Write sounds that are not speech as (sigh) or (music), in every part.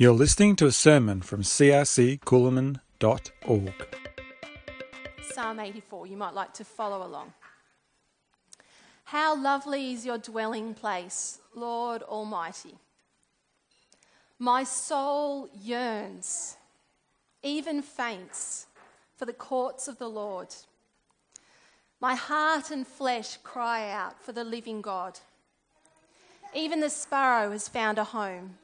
You're listening to a sermon from crccoolman.org. Psalm 84. You might like to follow along. How lovely is your dwelling place, Lord Almighty. My soul yearns, even faints, for the courts of the Lord. My heart and flesh cry out for the living God. Even the sparrow has found a home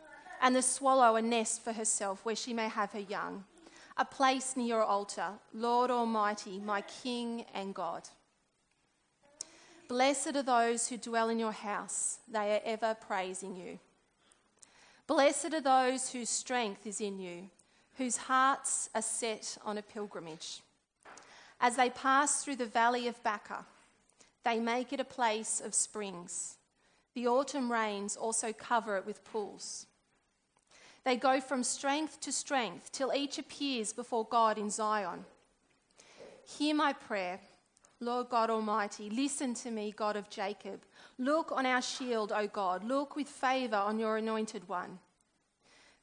and the swallow a nest for herself where she may have her young, a place near your altar, Lord Almighty, my King and God. Blessed are those who dwell in your house, they are ever praising you. Blessed are those whose strength is in you, whose hearts are set on a pilgrimage. As they pass through the valley of Baca, they make it a place of springs. The autumn rains also cover it with pools. They go from strength to strength till each appears before God in Zion. Hear my prayer, Lord God Almighty. Listen to me, God of Jacob. Look on our shield, O God. Look with favor on your anointed one.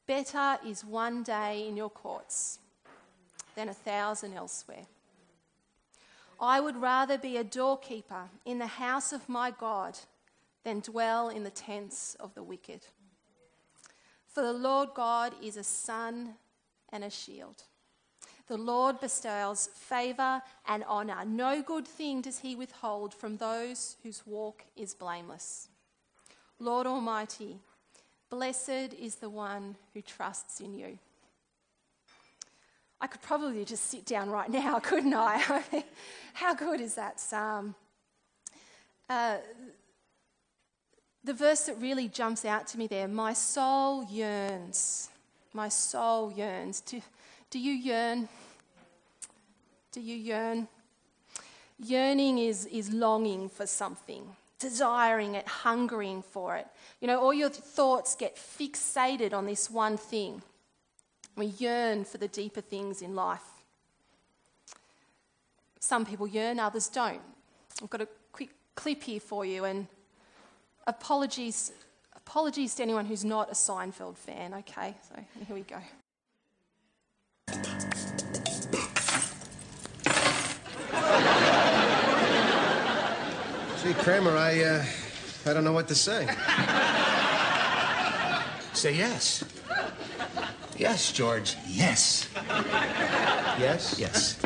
Better is one day in your courts than a thousand elsewhere. I would rather be a doorkeeper in the house of my God than dwell in the tents of the wicked. For the Lord God is a sun and a shield. The Lord bestows favor and honor. No good thing does he withhold from those whose walk is blameless. Lord Almighty, blessed is the one who trusts in you. I could probably just sit down right now, (laughs) couldn't I? (laughs) How good is that psalm? Uh, the verse that really jumps out to me there my soul yearns. My soul yearns. Do, do you yearn? Do you yearn? Yearning is, is longing for something, desiring it, hungering for it. You know, all your thoughts get fixated on this one thing. We yearn for the deeper things in life. Some people yearn, others don't. I've got a quick clip here for you, and apologies, apologies to anyone who's not a Seinfeld fan, okay? So here we go. Gee, Kramer, I, uh, I don't know what to say. Say yes. Yes, George. Yes. Yes? Yes.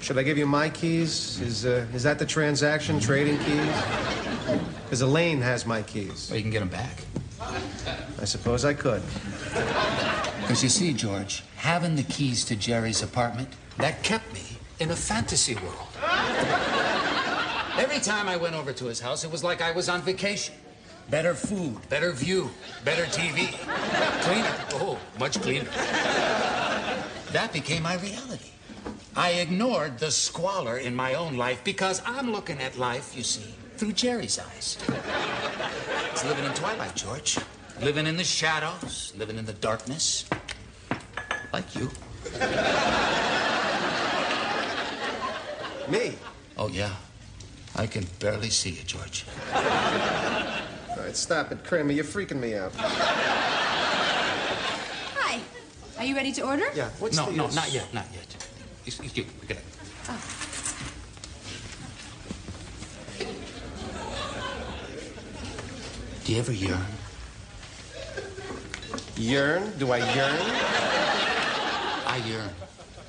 Should I give you my keys? Is, uh, is that the transaction, trading keys? Because Elaine has my keys. Well, you can get them back. I suppose I could. Because you see, George, having the keys to Jerry's apartment, that kept me in a fantasy world. Every time I went over to his house, it was like I was on vacation. Better food, better view, better TV. Cleaner. Oh, much cleaner. That became my reality. I ignored the squalor in my own life because I'm looking at life, you see, through Jerry's eyes. It's living in twilight, George. Living in the shadows, living in the darkness. Like you. Me? Oh, yeah. I can barely see you, George. All right, stop it, Kramer. You're freaking me out. Hi. Are you ready to order? Yeah, what's no, the... no, not yet, not yet. Excuse you. Get it. Do you ever yearn? Yearn? Do I yearn? I yearn.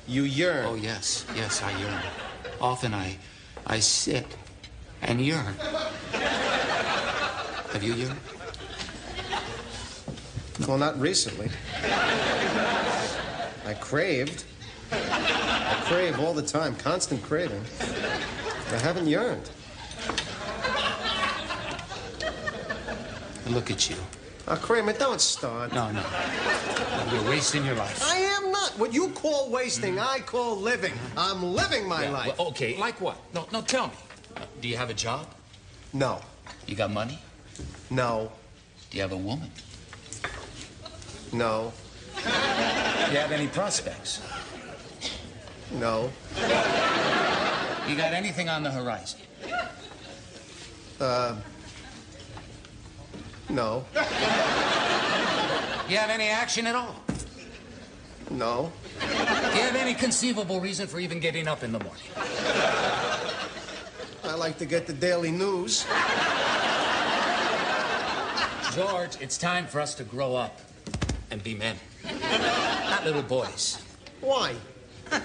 You yearn. Oh, yes, yes, I yearn. Often I, I sit and yearn. Have you yearned? Well, not recently. I craved. I crave all the time, constant craving. I haven't yearned. Look at you. Oh, Kramer, don't start. No, no. You're wasting your life. I am not. What you call wasting, I call living. I'm living my Yeah, life. well, okay, like what? No, no, tell me. Uh, do you have a job? No. You got money? No. Do you have a woman? No. Do you have any prospects? No. You got anything on the horizon? No. You have any action at all? No. Do you have any conceivable reason for even getting up in the morning? I like to get the daily news. George, it's time for us to grow up and be men. Not little boys. Why?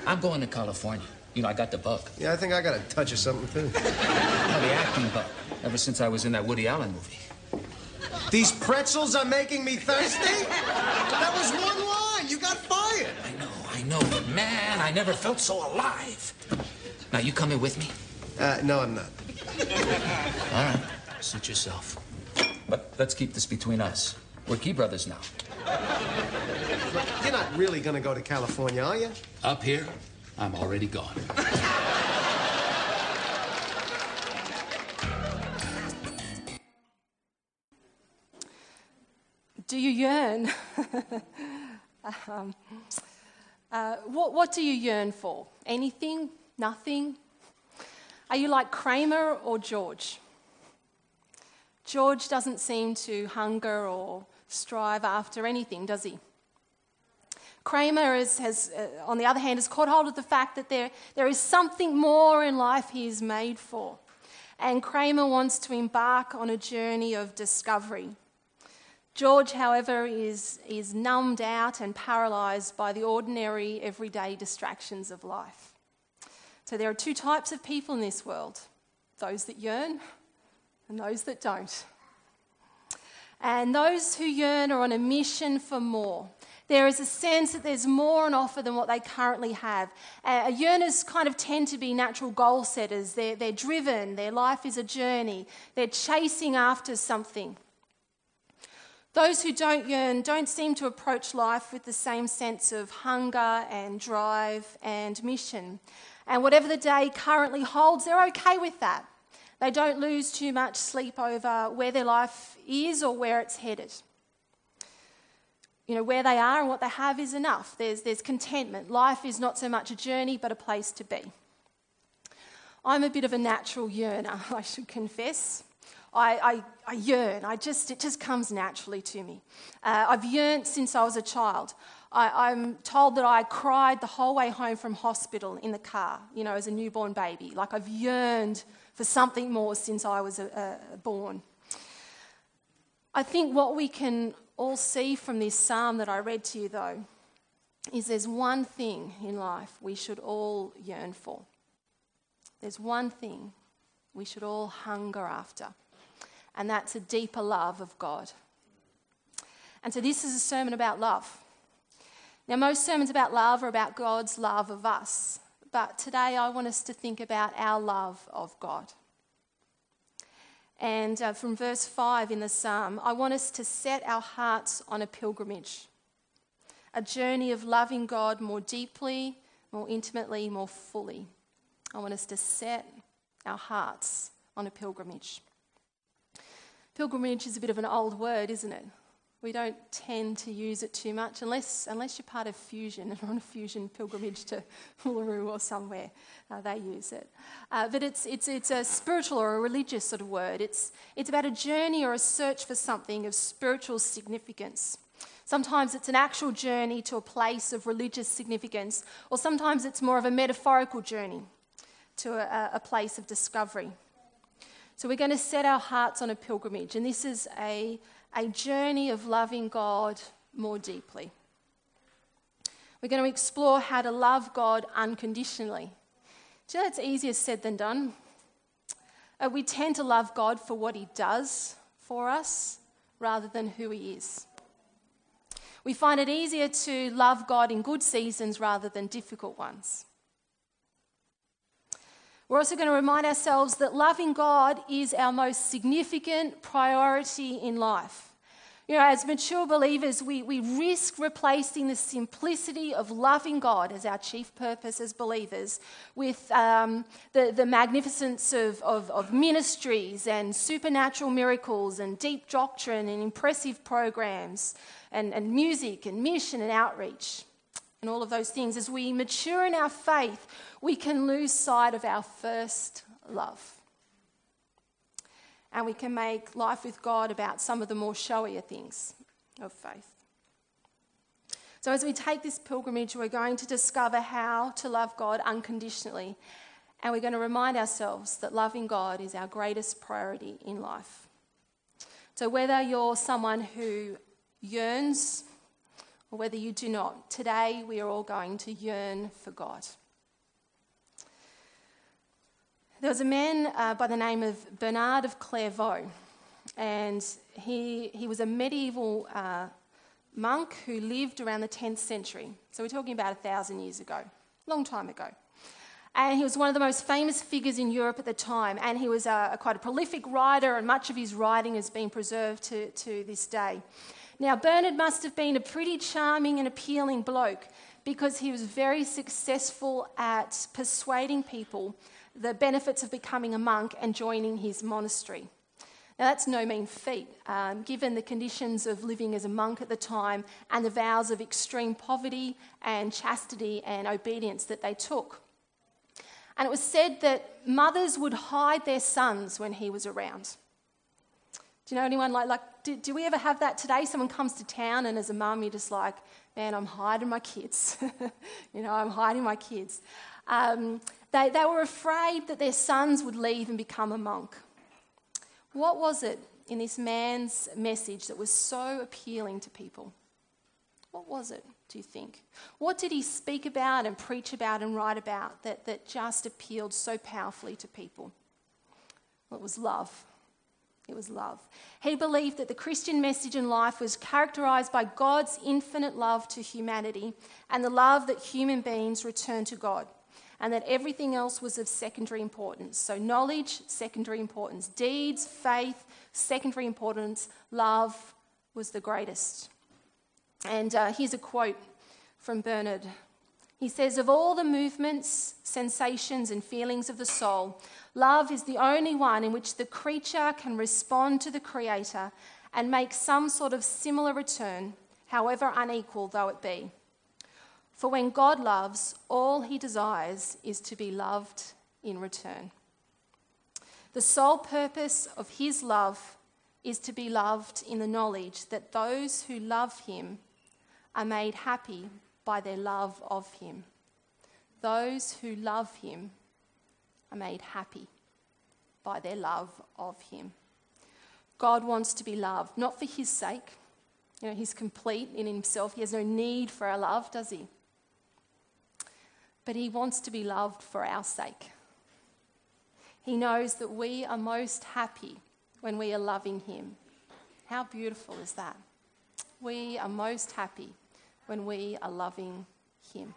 I'm going to California. You know, I got the bug. Yeah, I think I got a touch of something, too. No, the acting bug. Ever since I was in that Woody Allen movie. These pretzels are making me thirsty? That was one line. You got fired. I know, I know, but man, I never felt so alive. Now, you coming with me? Uh, no, I'm not. All right, suit yourself. But let's keep this between us. We're key brothers now. Look, you're not really gonna go to California, are you? Up here, I'm already gone. (laughs) you yearn? (laughs) um, uh, what, what do you yearn for? Anything? Nothing? Are you like Kramer or George? George doesn't seem to hunger or strive after anything, does he? Kramer is, has, uh, on the other hand, has caught hold of the fact that there, there is something more in life he is made for. And Kramer wants to embark on a journey of discovery. George, however, is, is numbed out and paralysed by the ordinary, everyday distractions of life. So there are two types of people in this world those that yearn and those that don't. And those who yearn are on a mission for more. There is a sense that there's more on offer than what they currently have. Uh, yearners kind of tend to be natural goal setters. They're, they're driven, their life is a journey, they're chasing after something. Those who don't yearn don't seem to approach life with the same sense of hunger and drive and mission. And whatever the day currently holds, they're okay with that. They don't lose too much sleep over where their life is or where it's headed. You know, where they are and what they have is enough. There's, there's contentment. Life is not so much a journey, but a place to be. I'm a bit of a natural yearner, (laughs) I should confess. I, I, I, yearn. I just, it just comes naturally to me. Uh, I've yearned since I was a child. I, am told that I cried the whole way home from hospital in the car, you know, as a newborn baby. Like I've yearned for something more since I was a, a born. I think what we can all see from this psalm that I read to you, though, is there's one thing in life we should all yearn for. There's one thing we should all hunger after and that's a deeper love of God. And so, this is a sermon about love. Now, most sermons about love are about God's love of us, but today I want us to think about our love of God. And uh, from verse 5 in the psalm, I want us to set our hearts on a pilgrimage, a journey of loving God more deeply, more intimately, more fully. I want us to set our hearts on a pilgrimage. Pilgrimage is a bit of an old word, isn't it? We don't tend to use it too much unless, unless you're part of Fusion (laughs) and on a Fusion pilgrimage to (laughs) Uluru or somewhere. Uh, they use it. Uh, but it's, it's, it's a spiritual or a religious sort of word. It's, it's about a journey or a search for something of spiritual significance. Sometimes it's an actual journey to a place of religious significance, or sometimes it's more of a metaphorical journey to a, a place of discovery. So we're going to set our hearts on a pilgrimage, and this is a, a journey of loving God more deeply. We're going to explore how to love God unconditionally. Do you know that's easier said than done? Uh, we tend to love God for what He does for us rather than who He is. We find it easier to love God in good seasons rather than difficult ones. We're also going to remind ourselves that loving God is our most significant priority in life. You know, as mature believers, we, we risk replacing the simplicity of loving God as our chief purpose as believers with um, the, the magnificence of, of, of ministries and supernatural miracles and deep doctrine and impressive programs and, and music and mission and outreach and all of those things. As we mature in our faith, we can lose sight of our first love. And we can make life with God about some of the more showier things of faith. So, as we take this pilgrimage, we're going to discover how to love God unconditionally. And we're going to remind ourselves that loving God is our greatest priority in life. So, whether you're someone who yearns or whether you do not, today we are all going to yearn for God. There was a man uh, by the name of Bernard of Clairvaux, and he, he was a medieval uh, monk who lived around the 10th century. So we're talking about a thousand years ago, long time ago. And he was one of the most famous figures in Europe at the time, and he was a, a quite a prolific writer, and much of his writing has been preserved to, to this day. Now, Bernard must have been a pretty charming and appealing bloke because he was very successful at persuading people the benefits of becoming a monk and joining his monastery. Now, that's no mean feat, um, given the conditions of living as a monk at the time and the vows of extreme poverty and chastity and obedience that they took. And it was said that mothers would hide their sons when he was around. Do you know anyone like, like do, do we ever have that today? Someone comes to town, and as a mum, you're just like, man, I'm hiding my kids. (laughs) you know, I'm hiding my kids. Um, they, they were afraid that their sons would leave and become a monk. What was it in this man's message that was so appealing to people? What was it, do you think? What did he speak about and preach about and write about that, that just appealed so powerfully to people? Well, it was love. It was love. He believed that the Christian message in life was characterized by God's infinite love to humanity and the love that human beings return to God and that everything else was of secondary importance. So, knowledge, secondary importance. Deeds, faith, secondary importance. Love was the greatest. And uh, here's a quote from Bernard. He says, Of all the movements, sensations, and feelings of the soul, love is the only one in which the creature can respond to the Creator and make some sort of similar return, however unequal though it be. For when God loves, all he desires is to be loved in return. The sole purpose of his love is to be loved in the knowledge that those who love him are made happy by their love of him. Those who love him are made happy by their love of him. God wants to be loved, not for his sake. You know, he's complete in himself. He has no need for our love, does he? but He wants to be loved for our sake. He knows that we are most happy when we are loving Him. How beautiful is that? We are most happy when we are loving Him.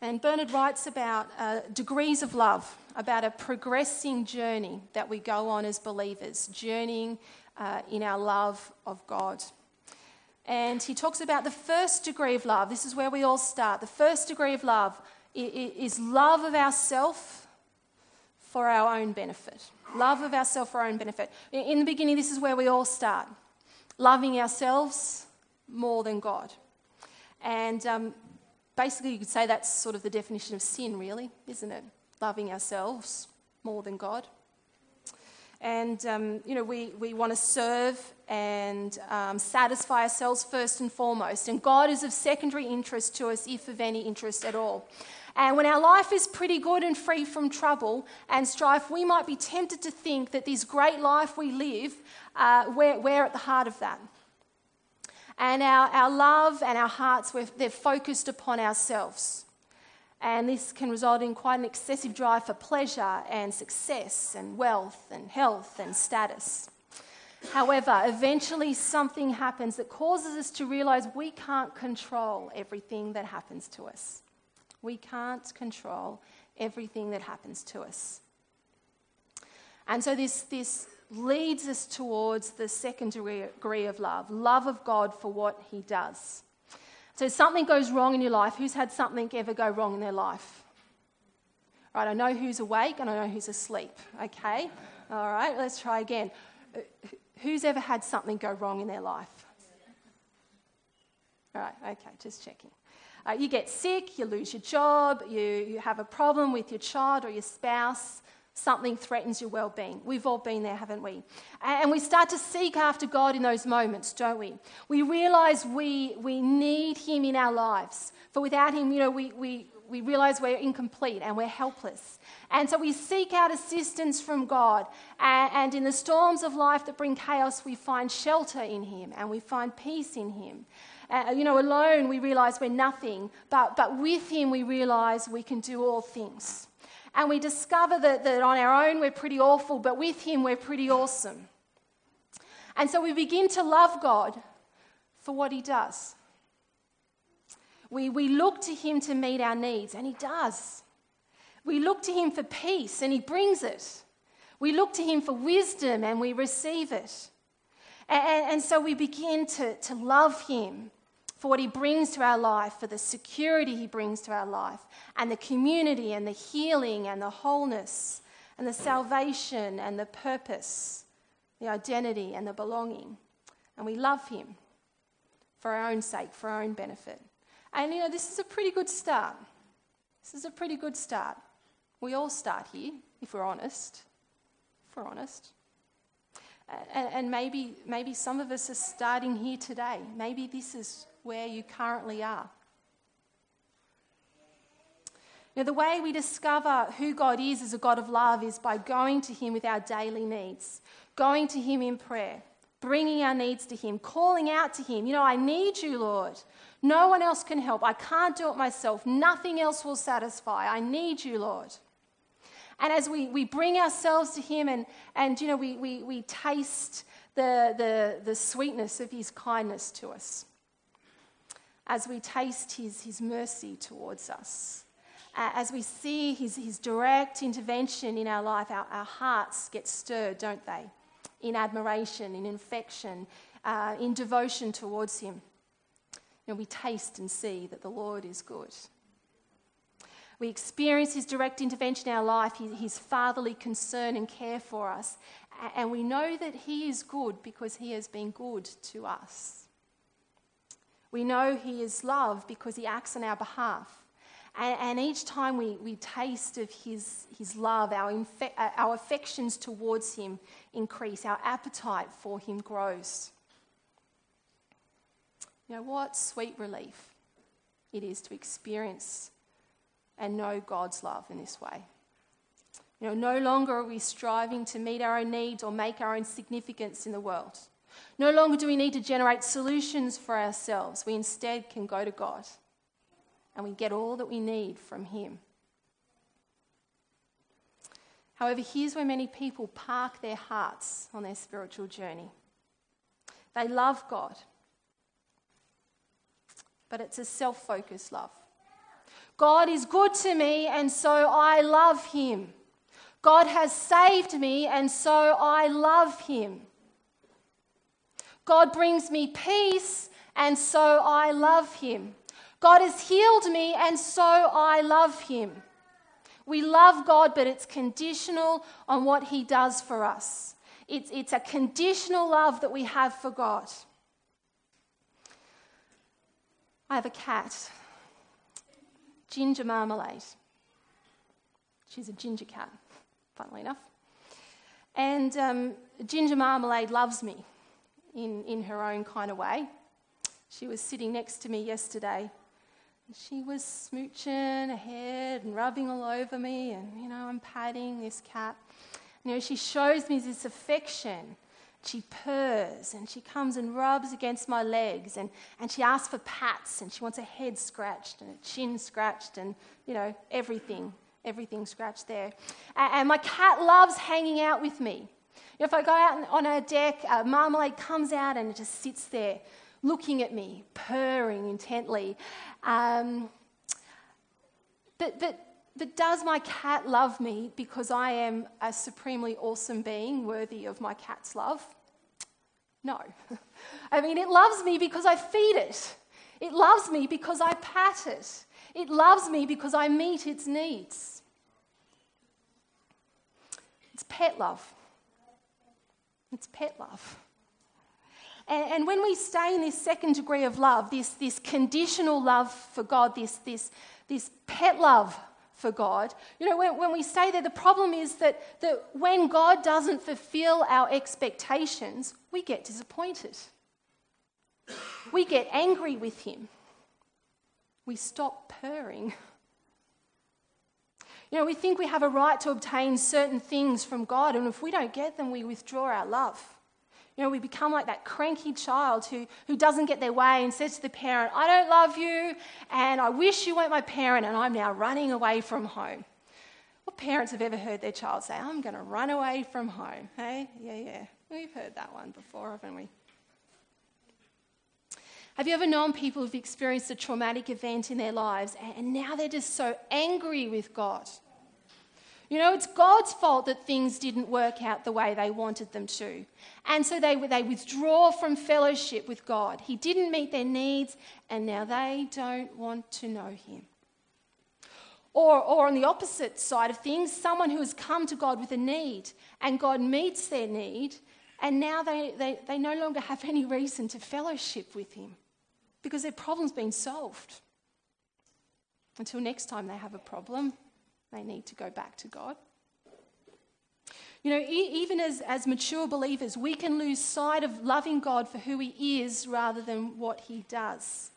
And Bernard writes about uh, degrees of love, about a progressing journey that we go on as believers, journeying uh, in our love of God. And he talks about the first degree of love. This is where we all start. The first degree of love is love of ourself for our own benefit. Love of ourself for our own benefit. In the beginning, this is where we all start loving ourselves more than God. And um, basically, you could say that's sort of the definition of sin, really, isn't it? Loving ourselves more than God. And, um, you know, we, we want to serve and um, satisfy ourselves first and foremost. And God is of secondary interest to us, if of any interest at all. And when our life is pretty good and free from trouble and strife, we might be tempted to think that this great life we live, uh, we're, we're at the heart of that. And our, our love and our hearts, they're focused upon ourselves. And this can result in quite an excessive drive for pleasure and success and wealth and health and status. However, eventually something happens that causes us to realize we can't control everything that happens to us. We can't control everything that happens to us. And so this, this leads us towards the second degree of love love of God for what he does. So something goes wrong in your life. Who's had something ever go wrong in their life? Right, I know who's awake and I know who's asleep. Okay? All right, let's try again. Who's ever had something go wrong in their life? All right, okay, just checking. Uh, you get sick, you lose your job, you, you have a problem with your child or your spouse, something threatens your well being. We've all been there, haven't we? And we start to seek after God in those moments, don't we? We realize we, we need Him in our lives. For without Him, you know, we, we, we realize we're incomplete and we're helpless. And so we seek out assistance from God. And, in the storms of life that bring chaos, we find shelter in Him and we find peace in Him. Uh, you know, alone we realize we're nothing, but, but with Him we realize we can do all things. And we discover that, that on our own we're pretty awful, but with Him we're pretty awesome. And so we begin to love God for what He does. We, we look to Him to meet our needs, and He does. We look to Him for peace, and He brings it. We look to Him for wisdom, and we receive it. And, and so we begin to, to love Him for what He brings to our life, for the security He brings to our life, and the community, and the healing, and the wholeness, and the salvation, and the purpose, the identity, and the belonging. And we love Him for our own sake, for our own benefit. And you know, this is a pretty good start. This is a pretty good start. We all start here, if we're honest. If we're honest. And, and maybe, maybe some of us are starting here today. Maybe this is where you currently are. Now, the way we discover who God is as a God of love is by going to Him with our daily needs, going to Him in prayer, bringing our needs to Him, calling out to Him. You know, I need you, Lord. No one else can help. I can't do it myself. Nothing else will satisfy. I need you, Lord. And as we, we bring ourselves to Him and, and you know, we, we, we taste the, the, the sweetness of His kindness to us, as we taste His, his mercy towards us, as we see his, his direct intervention in our life, our, our hearts get stirred, don't they? In admiration, in affection, uh, in devotion towards Him. You know, we taste and see that the Lord is good. We experience His direct intervention in our life, His fatherly concern and care for us. And we know that He is good because He has been good to us. We know He is love because He acts on our behalf. And, each time we, we taste of his, his love, our, infe- uh, our affections towards Him increase, our appetite for Him grows. You know, what sweet relief it is to experience and know God's love in this way. You know, no longer are we striving to meet our own needs or make our own significance in the world. No longer do we need to generate solutions for ourselves. We instead can go to God and we get all that we need from Him. However, here's where many people park their hearts on their spiritual journey. They love God, but it's a self focused love. God is good to me, and so I love him. God has saved me, and so I love him. God brings me peace, and so I love him. God has healed me, and so I love him. We love God, but it's conditional on what he does for us. It's, it's a conditional love that we have for God. I have a cat ginger marmalade. She's a ginger cat, funnily enough. And um, Ginger Marmalade loves me in, in her own kind of way. She was sitting next to me yesterday. And she was smooching her head and rubbing all over me, and you know, I'm patting this cat. You know, she shows me this affection she purrs and she comes and rubs against my legs and, and she asks for pats and she wants her head scratched and her chin scratched and, you know, everything, everything scratched there. And, and my cat loves hanging out with me. If I go out on a deck, uh, Marmalade comes out and it just sits there looking at me, purring intently. Um, but, but, but does my cat love me because I am a supremely awesome being worthy of my cat's love? No. (laughs) I mean, it loves me because I feed it. It loves me because I pat it. It loves me because I meet its needs. It's pet love. It's pet love. And, and, when we stay in this second degree of love, this, this conditional love for God, this, this, this pet love for God. You know, when, when we stay there, the problem is that, that when God doesn't fulfill our expectations, we get disappointed. We get angry with Him. We stop purring. You know, we think we have a right to obtain certain things from God, and if we don't get them, we withdraw our love. You know, we become like that cranky child who, who doesn't get their way and says to the parent, I don't love you, and I wish you weren't my parent, and I'm now running away from home. What parents have ever heard their child say, I'm going to run away from home? Hey? Yeah, yeah. We've heard that one before, haven't we? Have you ever known people who've experienced a traumatic event in their lives and now they're just so angry with God? You know, it's God's fault that things didn't work out the way they wanted them to. And so they, they withdraw from fellowship with God. He didn't meet their needs, and now they don't want to know Him. Or, or on the opposite side of things, someone who has come to God with a need, and God meets their need, and now they, they, they no longer have (laughs) any reason to fellowship with Him because their problem's been solved. Until next time they have a problem. They need to go back to God. You know, e- even as, as mature believers, we can lose sight of loving God for who He is rather than what He does.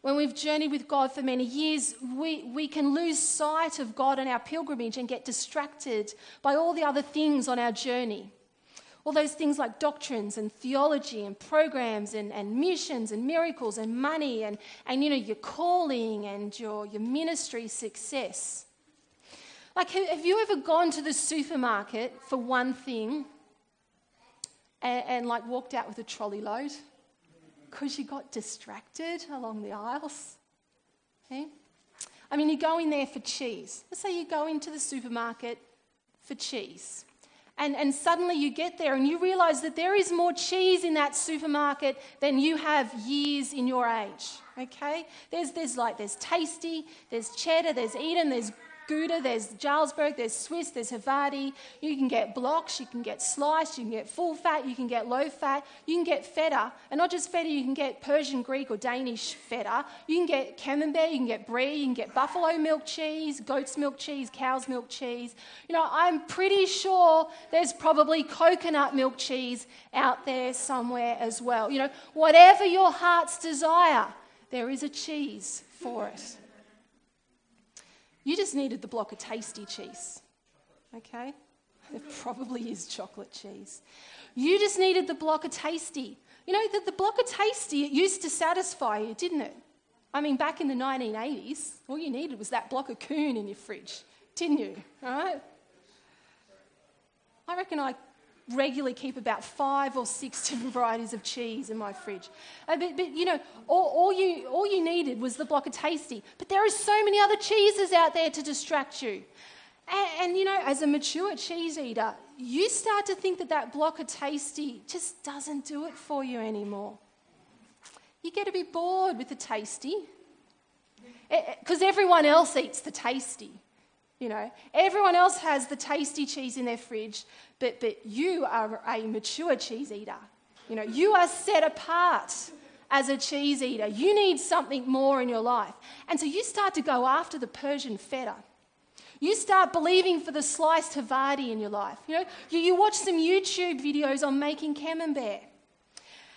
When we've journeyed with God for many years, we, we can lose sight of God on our pilgrimage and get distracted by all the other things on our journey. All those things like doctrines and theology and programs and, and missions and miracles and money and, and you know, your calling and your, your ministry success. Like, have you ever gone to the supermarket for one thing and, and like walked out with a trolley load because you got distracted along the aisles? Okay? I mean, you go in there for cheese. Let's say you go into the supermarket for cheese. And, and suddenly you get there and you realize that there is more cheese in that supermarket than you have years in your age. Okay? There's, there's like, there's Tasty, there's Cheddar, there's Edam, there's Gouda, there's Jarlsberg, there's Swiss, there's Havarti. You can get blocks, you can get sliced, you can get full fat, you can get low fat, you can get feta. And not just feta, you can get Persian, Greek, or Danish feta. You can get camembert, you can get brie, you can get buffalo milk cheese, goat's milk cheese, cow's milk cheese. You know, I'm pretty sure there's probably coconut milk cheese out there somewhere as well. You know, whatever your heart's desire, there is a cheese for it. You just needed the block of tasty cheese. Okay? There (laughs) probably is chocolate cheese. You just needed the block of tasty. You know, the, the block of tasty, it used to satisfy you, didn't it? I mean, back in the 1980s, all you needed was that block of coon in your fridge, didn't you? All right? I reckon I regularly keep about five or six (laughs) different varieties of cheese in my fridge. Uh, but, but, you know, all, all, you, all you needed was the block of tasty. But there are so many other cheeses out there to distract you. And, and, you know, as a mature cheese eater, you start to think that that block of tasty just doesn't do it for you anymore. You get a bit bored with the tasty because everyone else eats the tasty. You know, everyone else has the tasty cheese in their fridge, but, but you are a mature cheese eater. You know, you are set apart as a cheese eater. You need something more in your life. And so you start to go after the Persian feta. You start believing for the sliced Havarti in your life. You know, you, you watch some YouTube videos on making camembert.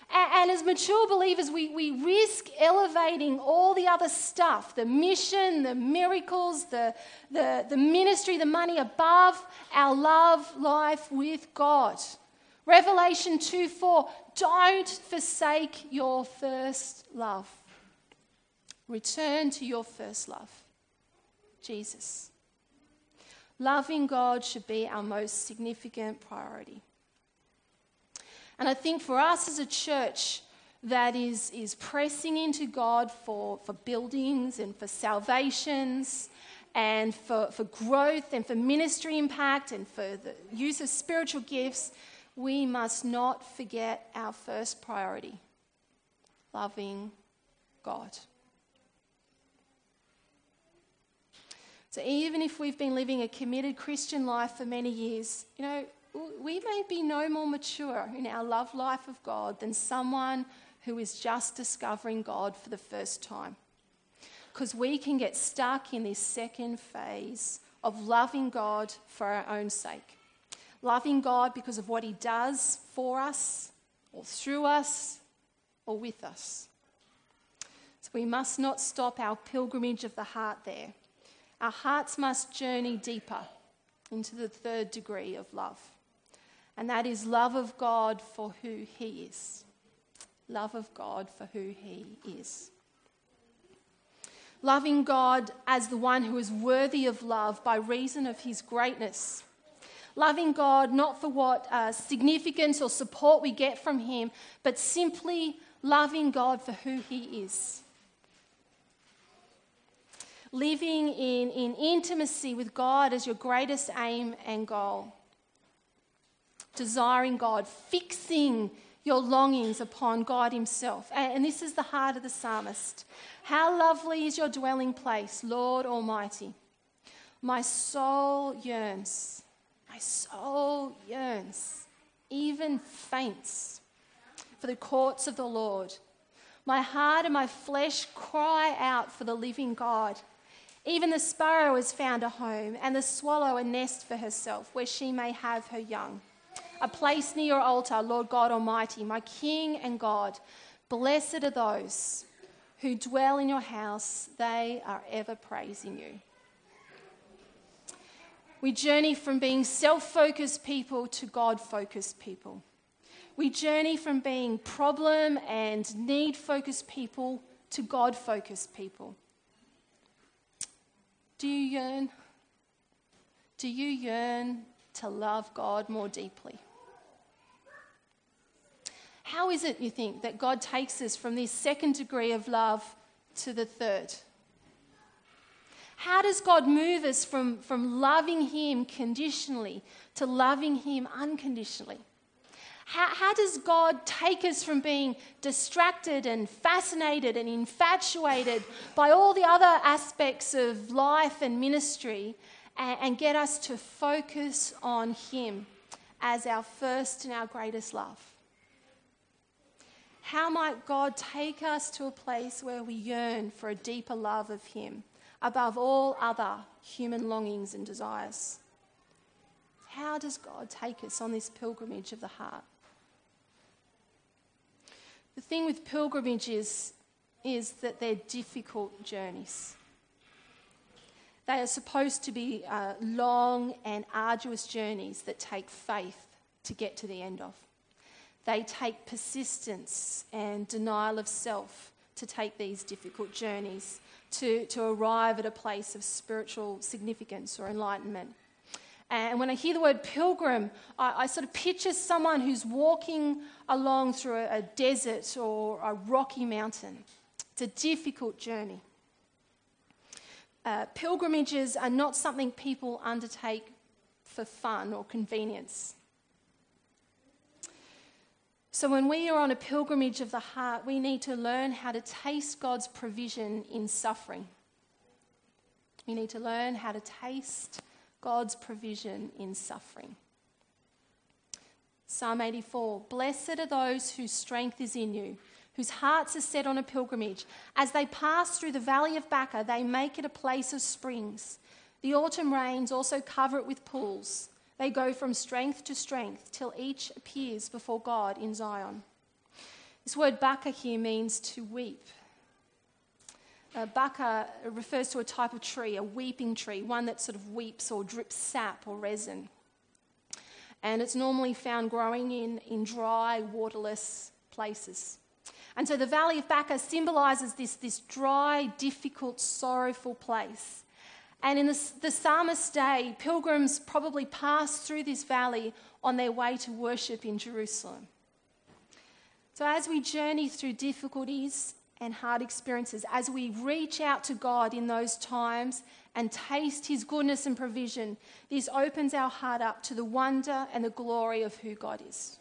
And, as mature believers, we, we risk elevating all the other stuff the mission, the miracles, the, the, the ministry, the money above our love life with God. Revelation 2 4 Don't forsake your first love. Return to your first love, Jesus. Loving God should be our most significant priority. And I think for us as a church that is, is pressing into God for, for buildings and for salvations and for, for growth and for ministry impact and for the use of spiritual gifts, we must not forget our first priority loving God. So, even if we've been living a committed Christian life for many years, you know, we may be no more mature in our love life of God than someone who is just discovering God for the first time. because we can get stuck in this second phase of loving God for our own sake. Loving God because of what He does for us, or through us, or with us. So we must not stop our pilgrimage of the heart there. Our hearts must journey deeper into the third degree of love, and that is love of God for who He is. Love of God for who He is. Loving God as the one who is worthy of love by reason of His greatness. Loving God not for what uh, significance or support we get from Him, but simply loving God for who He is living in, in intimacy with God as your greatest aim and goal. Desiring God, fixing your longings upon God Himself. And this is the heart of the psalmist. How lovely is your dwelling place, Lord Almighty. My soul yearns, my soul yearns, even faints for the courts of the Lord. My heart and my flesh cry out for the living God. Even the sparrow has found a home, and the swallow a nest for herself, where she may have her young. A place near your altar, Lord God Almighty, my King and God. Blessed are those who dwell in your house, they are ever praising you. We journey from being self focused people to God focused people. We journey from being problem and need focused people to God focused people. Do you yearn? Do you yearn to love God more deeply? How is it, you think, that God takes us from this second degree of love to the third? How does God move us from, from loving Him conditionally to loving Him unconditionally? How, how does God take us from being distracted and fascinated and infatuated by all the other aspects of life and ministry and, and get us to focus on Him as our first and our greatest love? How might God take us to a place where we yearn for a deeper love of Him above all other human longings and desires? How does God take us on this pilgrimage of the heart? The thing with pilgrimages is that they're difficult journeys. They are supposed to be uh, long and arduous journeys that take faith to get to the end of. They take persistence and denial of self to take these difficult journeys to, to arrive at a place of spiritual significance or enlightenment. And when I hear the word pilgrim, I, I sort of picture someone who's walking along through a, a desert or a rocky mountain. It's a difficult journey. Uh, pilgrimages are not something people undertake for fun or convenience. So, when we are on a pilgrimage of the heart, we need to learn how to taste God's provision in suffering. We need to learn how to taste God's provision in suffering. Psalm 84 Blessed are those whose strength is in you, whose hearts are set on a pilgrimage. As they pass through the valley of Baca, they make it a place of springs. The autumn rains also cover it with pools. They go from strength to strength till each appears before God in Zion. This word Baca here means to weep. Uh, Baca refers to a type of tree, a weeping tree, one that sort of weeps or drips sap or resin. And it's normally found growing in, in dry, waterless places. And so the Valley of Baca symbolizes this, this dry, difficult, sorrowful place. And in the, the psalmist's day, pilgrims probably passed through this valley on their way to worship in Jerusalem. So as we journey through difficulties and hard experiences, as we reach out to God in those times and taste His goodness and provision, this opens our heart up to the wonder and the glory of who God is.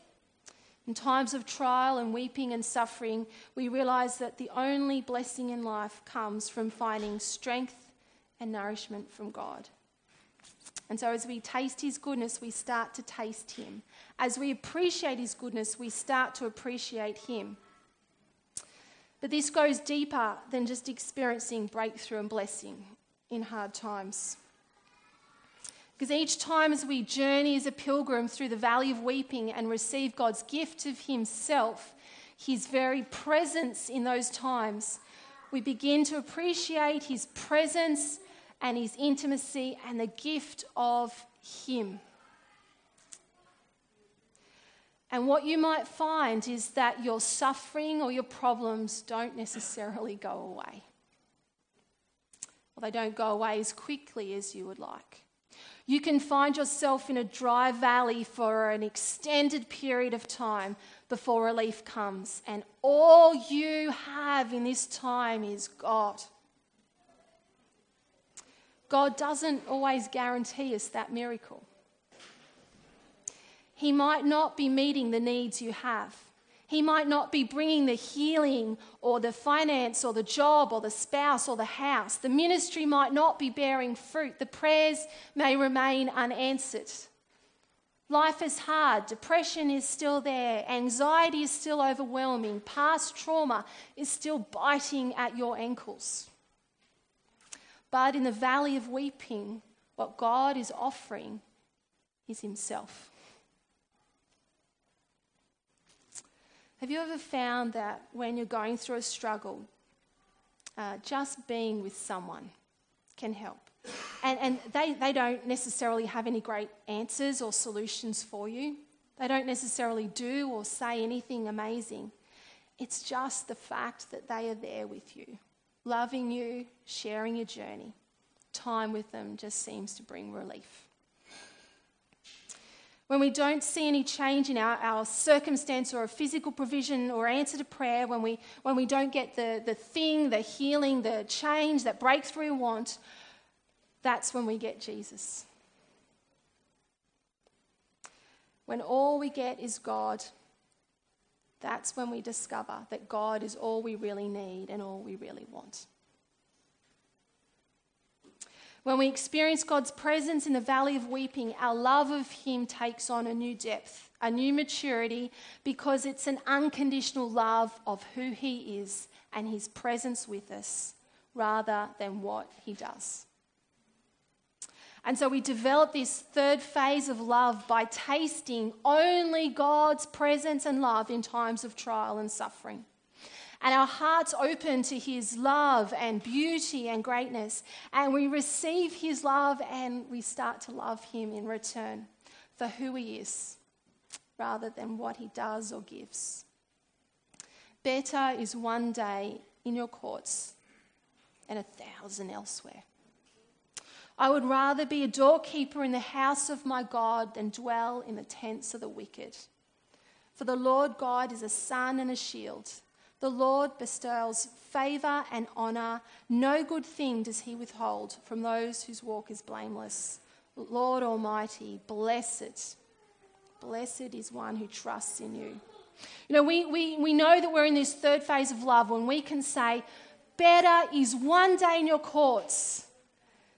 In times of trial and weeping and suffering, we realize that the only blessing in life comes from finding strength and nourishment from God. And so, as we taste His goodness, we start to taste Him. As we appreciate His goodness, we start to appreciate Him. But this goes deeper than just experiencing breakthrough and blessing in hard times. Because each time as we journey as a pilgrim through the valley of weeping and receive God's gift of Himself, His very presence in those times, we begin to appreciate His presence and His intimacy and the gift of Him. And what you might find is that your suffering or your problems don't necessarily go away. Or they don't go away as quickly as you would like. You can find yourself in a dry valley for an extended period of time before relief comes, and all you have in this time is God. God doesn't always guarantee us that miracle. He might not be meeting the needs you have. He might not be bringing the healing or the finance or the job or the spouse or the house. The ministry might not be bearing fruit. The prayers may remain unanswered. Life is hard. Depression is still there. Anxiety is still overwhelming. Past trauma is still biting at your ankles. But in the valley of weeping, what God is offering is Himself. Have you ever found that when you're going through a struggle, uh, just being with someone can help? And, and they, they don't necessarily have any great answers or solutions for you. They don't necessarily do or say anything amazing. It's just the fact that they are there with you, loving you, sharing your journey. Time with them just seems to bring relief when we don't see any change in our, our circumstance or a physical provision or answer to prayer, when we, when we don't get the, the thing, the healing, the change, that breakthrough we want, that's when we get Jesus. When all we get is God, that's when we discover that God is all we really need and all we really want. When we experience God's presence in the valley of weeping, our love of Him takes on a new depth, a new maturity, because it's an unconditional love of who He is and His presence with us rather than what He does. And so we develop this third phase of love by tasting only God's presence and love in times of trial and suffering and our hearts open to His love and beauty and greatness, and we receive His love and we start to love Him in return for who He is rather than what He does or gives. Better is one day in your courts and a thousand elsewhere. I would rather be a doorkeeper in the house of my God than dwell in the tents of the wicked. For the Lord God is a sun and a shield. The Lord bestows favor and honor. No good thing does he withhold from those whose walk is blameless. Lord Almighty, blessed, blessed is one who trusts in you. You know, we, we, we know that we're in this third phase of love when we can say, Better is one day in your courts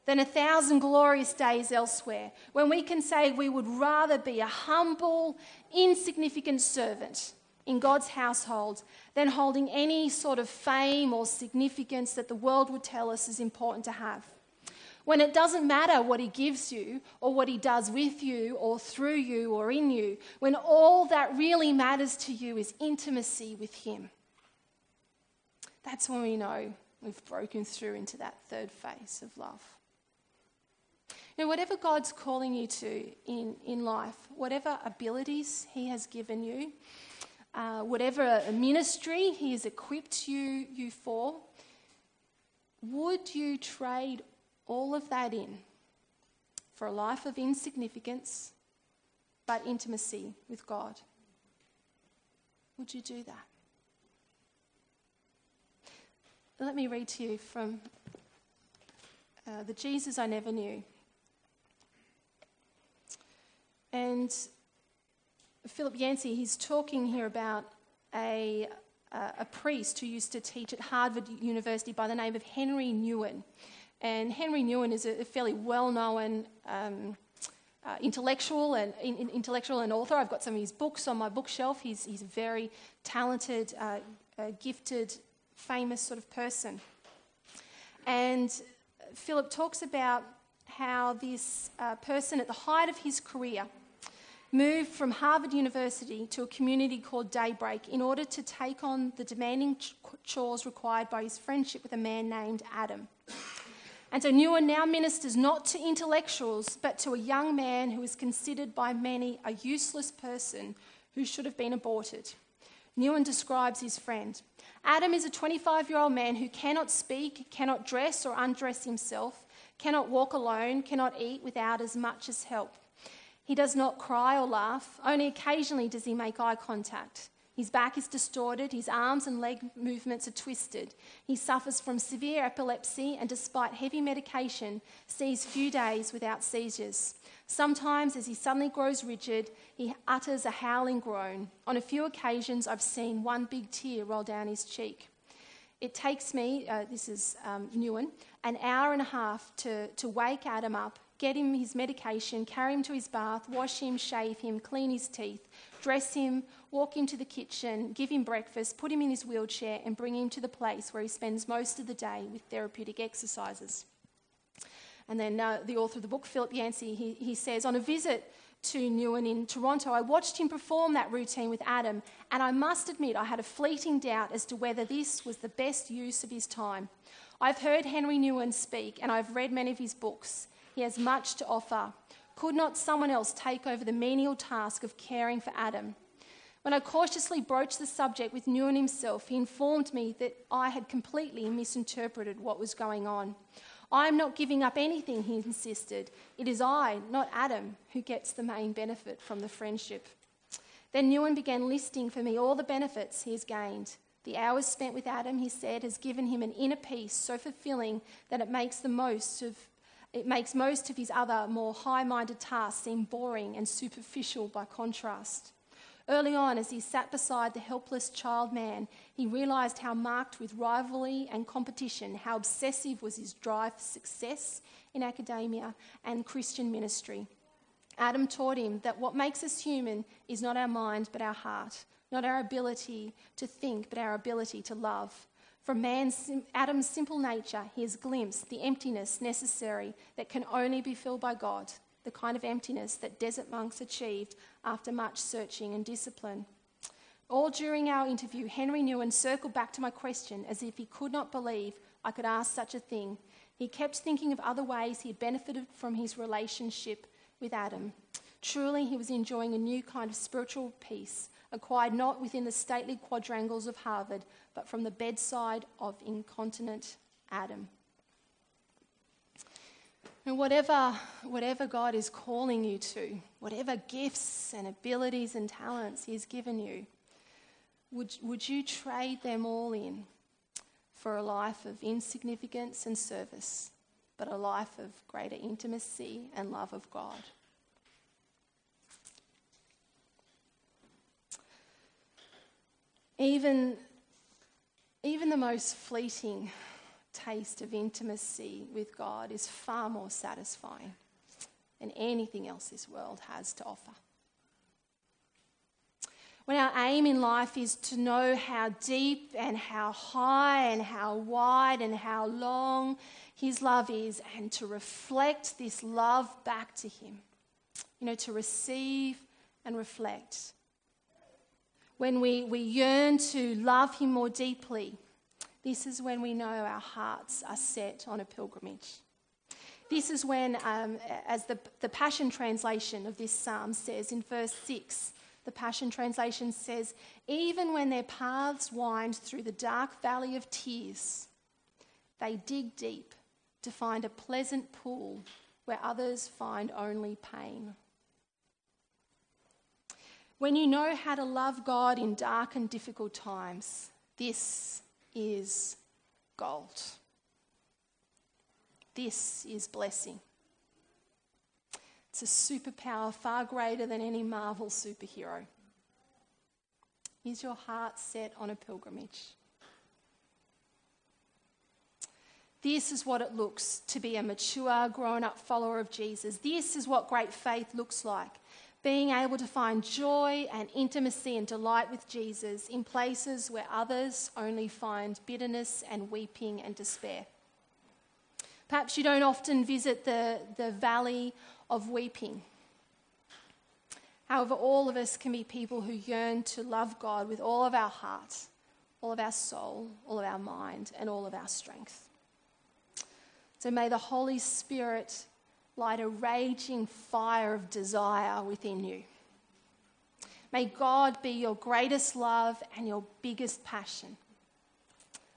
than a thousand glorious days elsewhere. When we can say we would rather be a humble, insignificant servant in God's household than holding any sort of fame or significance that the world would tell us is important to have. When it doesn't matter what He gives you or what He does with you or through you or in you, when all that really matters to you is intimacy with Him. That's when we know we've broken through into that third phase of love. Know, whatever God's calling you to in, in life, whatever abilities He has given you, uh, whatever ministry He has equipped you, you for, would you trade all of that in for a life of insignificance but intimacy with God? Would you do that? Let me read to you from uh, the Jesus I never knew. And Philip Yancey, he's talking here about a, uh, a priest who used to teach at Harvard University by the name of Henry Nouwen. And Henry Nouwen is a, fairly well known um, uh, intellectual and in, intellectual and author. I've got some of his books on my bookshelf. He's, he's a very talented, uh, uh gifted famous sort of person. And Philip talks about how this uh, person, at the height of his career, moved from Harvard University to a community called Daybreak in order to take on the demanding ch- chores required by his friendship with a man named Adam. And so Nouwen now ministers not to intellectuals, but to a young man who is considered by many a useless person who should have been aborted. Nouwen describes his friend. Adam is a 25 year old man who cannot speak, cannot dress or undress himself, cannot walk alone, cannot eat without as much as help. He does not cry or laugh, only occasionally does he make eye contact. His back is distorted, his arms and leg movements are twisted. He suffers from severe epilepsy and, despite heavy medication, sees few days without seizures. Sometimes, as he suddenly grows rigid, he utters a howling groan. On a few occasions, I've seen one big tear roll down his cheek. It takes me, uh, this is um, Nouwen, an hour and a half to, to wake Adam up, get him his medication, carry him to his bath, wash him, shave him, clean his teeth, dress him, walk him to the kitchen, give him breakfast, put him in his wheelchair, and bring him to the place where he spends most of the day with therapeutic exercises. And then uh, the author of the book, Philip Yancey, he, he says, on a visit to Nouwen in Toronto, I watched him perform that routine with Adam, and I must admit I had a fleeting doubt as to whether this was the best use of his time. I've heard Henry Nouwen speak, and I've read many of his books. He has much to offer. Could not someone else take over the menial task of caring for Adam? When I cautiously broached the subject with Nouwen himself, he informed me that I had completely misinterpreted what was going on. I am not giving up anything, he insisted. It is I, not Adam, who gets the main benefit from the friendship. Then Nouwen began listing for me all the benefits he has gained. The hours spent with Adam, he said, has given him an inner peace so fulfilling that it makes the most of it makes most of his other, more high minded tasks seem boring and superficial by contrast. Early on, as he sat beside the helpless child man, he realised how marked with rivalry and competition, how obsessive was his drive for success in academia and Christian ministry. Adam taught him that what makes us human is not our mind but our heart, not our ability to think but our ability to love. From man's, Adam's simple nature, he has glimpsed the emptiness necessary that can only be filled by God, the kind of emptiness that desert monks achieved after much searching and discipline. All during our interview, Henry Nouwen circled back to my question as if he could not believe I could ask such a thing. He kept thinking of other ways he had benefited from his relationship with Adam. Truly, he was enjoying a new kind of spiritual peace, acquired not within the stately quadrangles of Harvard, but from the bedside of incontinent Adam. And whatever, whatever God is calling you to, whatever gifts and abilities and talents He has given you, would, would you trade them all in for a life of insignificance and service, but a life of greater intimacy and love of God? Even, even the most fleeting taste of intimacy with God is far more satisfying than anything else this world has to offer. When our aim in life is to know how deep and how high and how wide and how long His love is, and to reflect this love back to Him, you know, to receive and reflect when we, we yearn to love Him more deeply, this is when we know our hearts are set on a pilgrimage. This is when, um, as the, the Passion Translation of this psalm says in verse 6, the Passion Translation says, Even when their paths wind through the dark valley of tears, they dig deep to find a pleasant pool where others find only pain. When you know how to love God in dark and difficult times, this is gold. This is blessing. It's a superpower far greater than any Marvel superhero. Is your heart set on a pilgrimage? This is what it looks to be a mature, grown up follower of Jesus. This is what great faith looks like being able to find joy and intimacy and delight with Jesus in places where others only find bitterness and weeping and despair. Perhaps you don't often visit the, the valley of weeping. However, all of us can be people who yearn to love God with all of our heart, all of our soul, all of our mind, and all of our strength. So may the Holy Spirit light a raging fire of desire within you. May God be your greatest love and your biggest passion.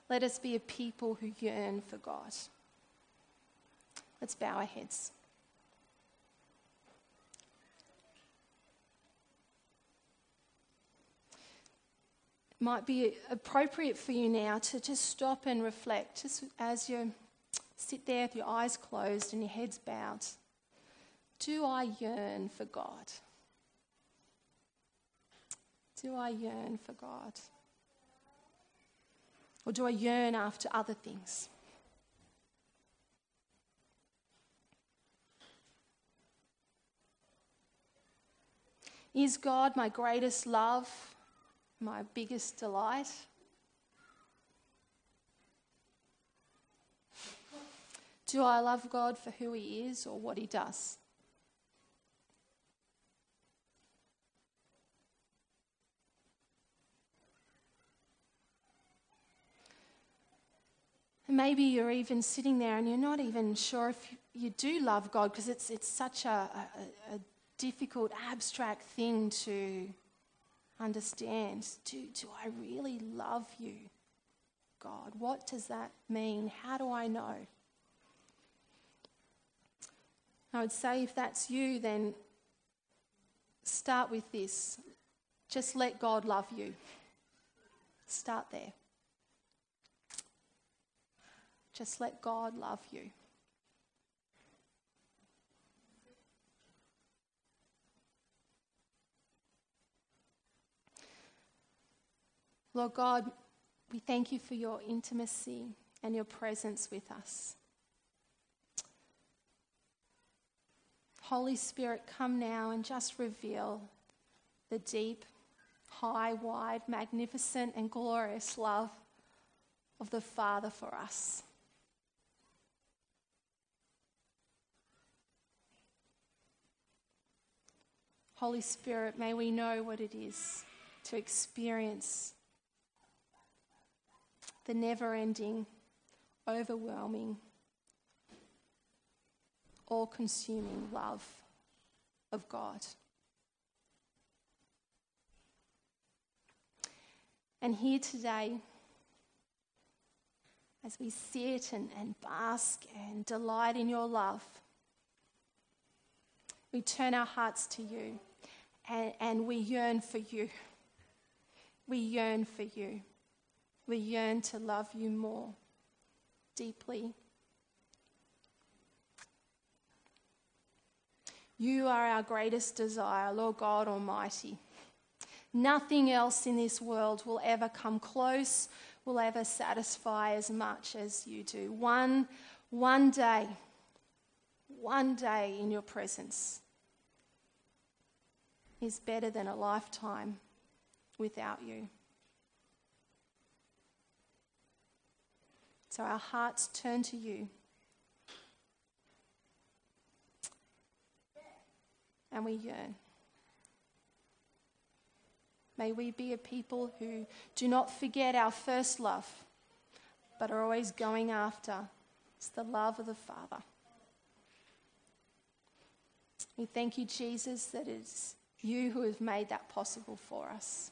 Let us be a people who yearn for God. Let's bow our heads. It might be appropriate for you now to just stop and reflect, just as you sit there with your eyes closed and your heads bowed. Do I yearn for God? Do I yearn for God? Or do I yearn after other things? Is God my greatest love, my biggest delight? Do I love God for who He is or what He does? maybe you're even sitting there and you're not even sure if you do love God because it's, it's such a, a, a, difficult, abstract thing to understand. Do, do I really love you, God? What does that mean? How do I know? I would say if that's you, then start with this. Just let God love you. Start there. Just let God love you. Lord God, we thank you for your intimacy and your presence with us. Holy Spirit, come now and just reveal the deep, high, wide, magnificent, and glorious love of the Father for us. Holy Spirit, may we know what it is to experience the never ending, overwhelming, all consuming love of God. And here today, as we sit and, and bask and delight in your love, we turn our hearts to you and, and we yearn for you. We yearn for you. We yearn to love you more deeply You are our greatest desire, Lord God Almighty. Nothing else in this world will ever come close, will ever satisfy as much as you do. One, one day, one day in your presence is better than a lifetime without you. So our hearts turn to you. And we yearn. May we be a people who do not forget our first love, but are always going after. It's the love of the Father. We thank you, Jesus, that it's you who have made that possible for us.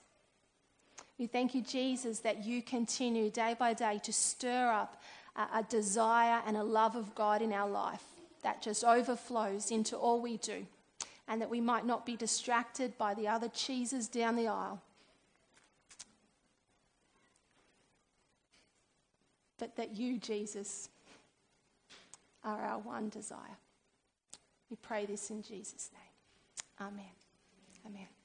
We thank you, Jesus, that you continue day by day to stir up a, a desire and a love of God in our life that just overflows into all we do and that we might not be distracted by the other cheeses down the aisle. But that you, Jesus, are our one desire. We pray this in Jesus' name. Amen. Amen.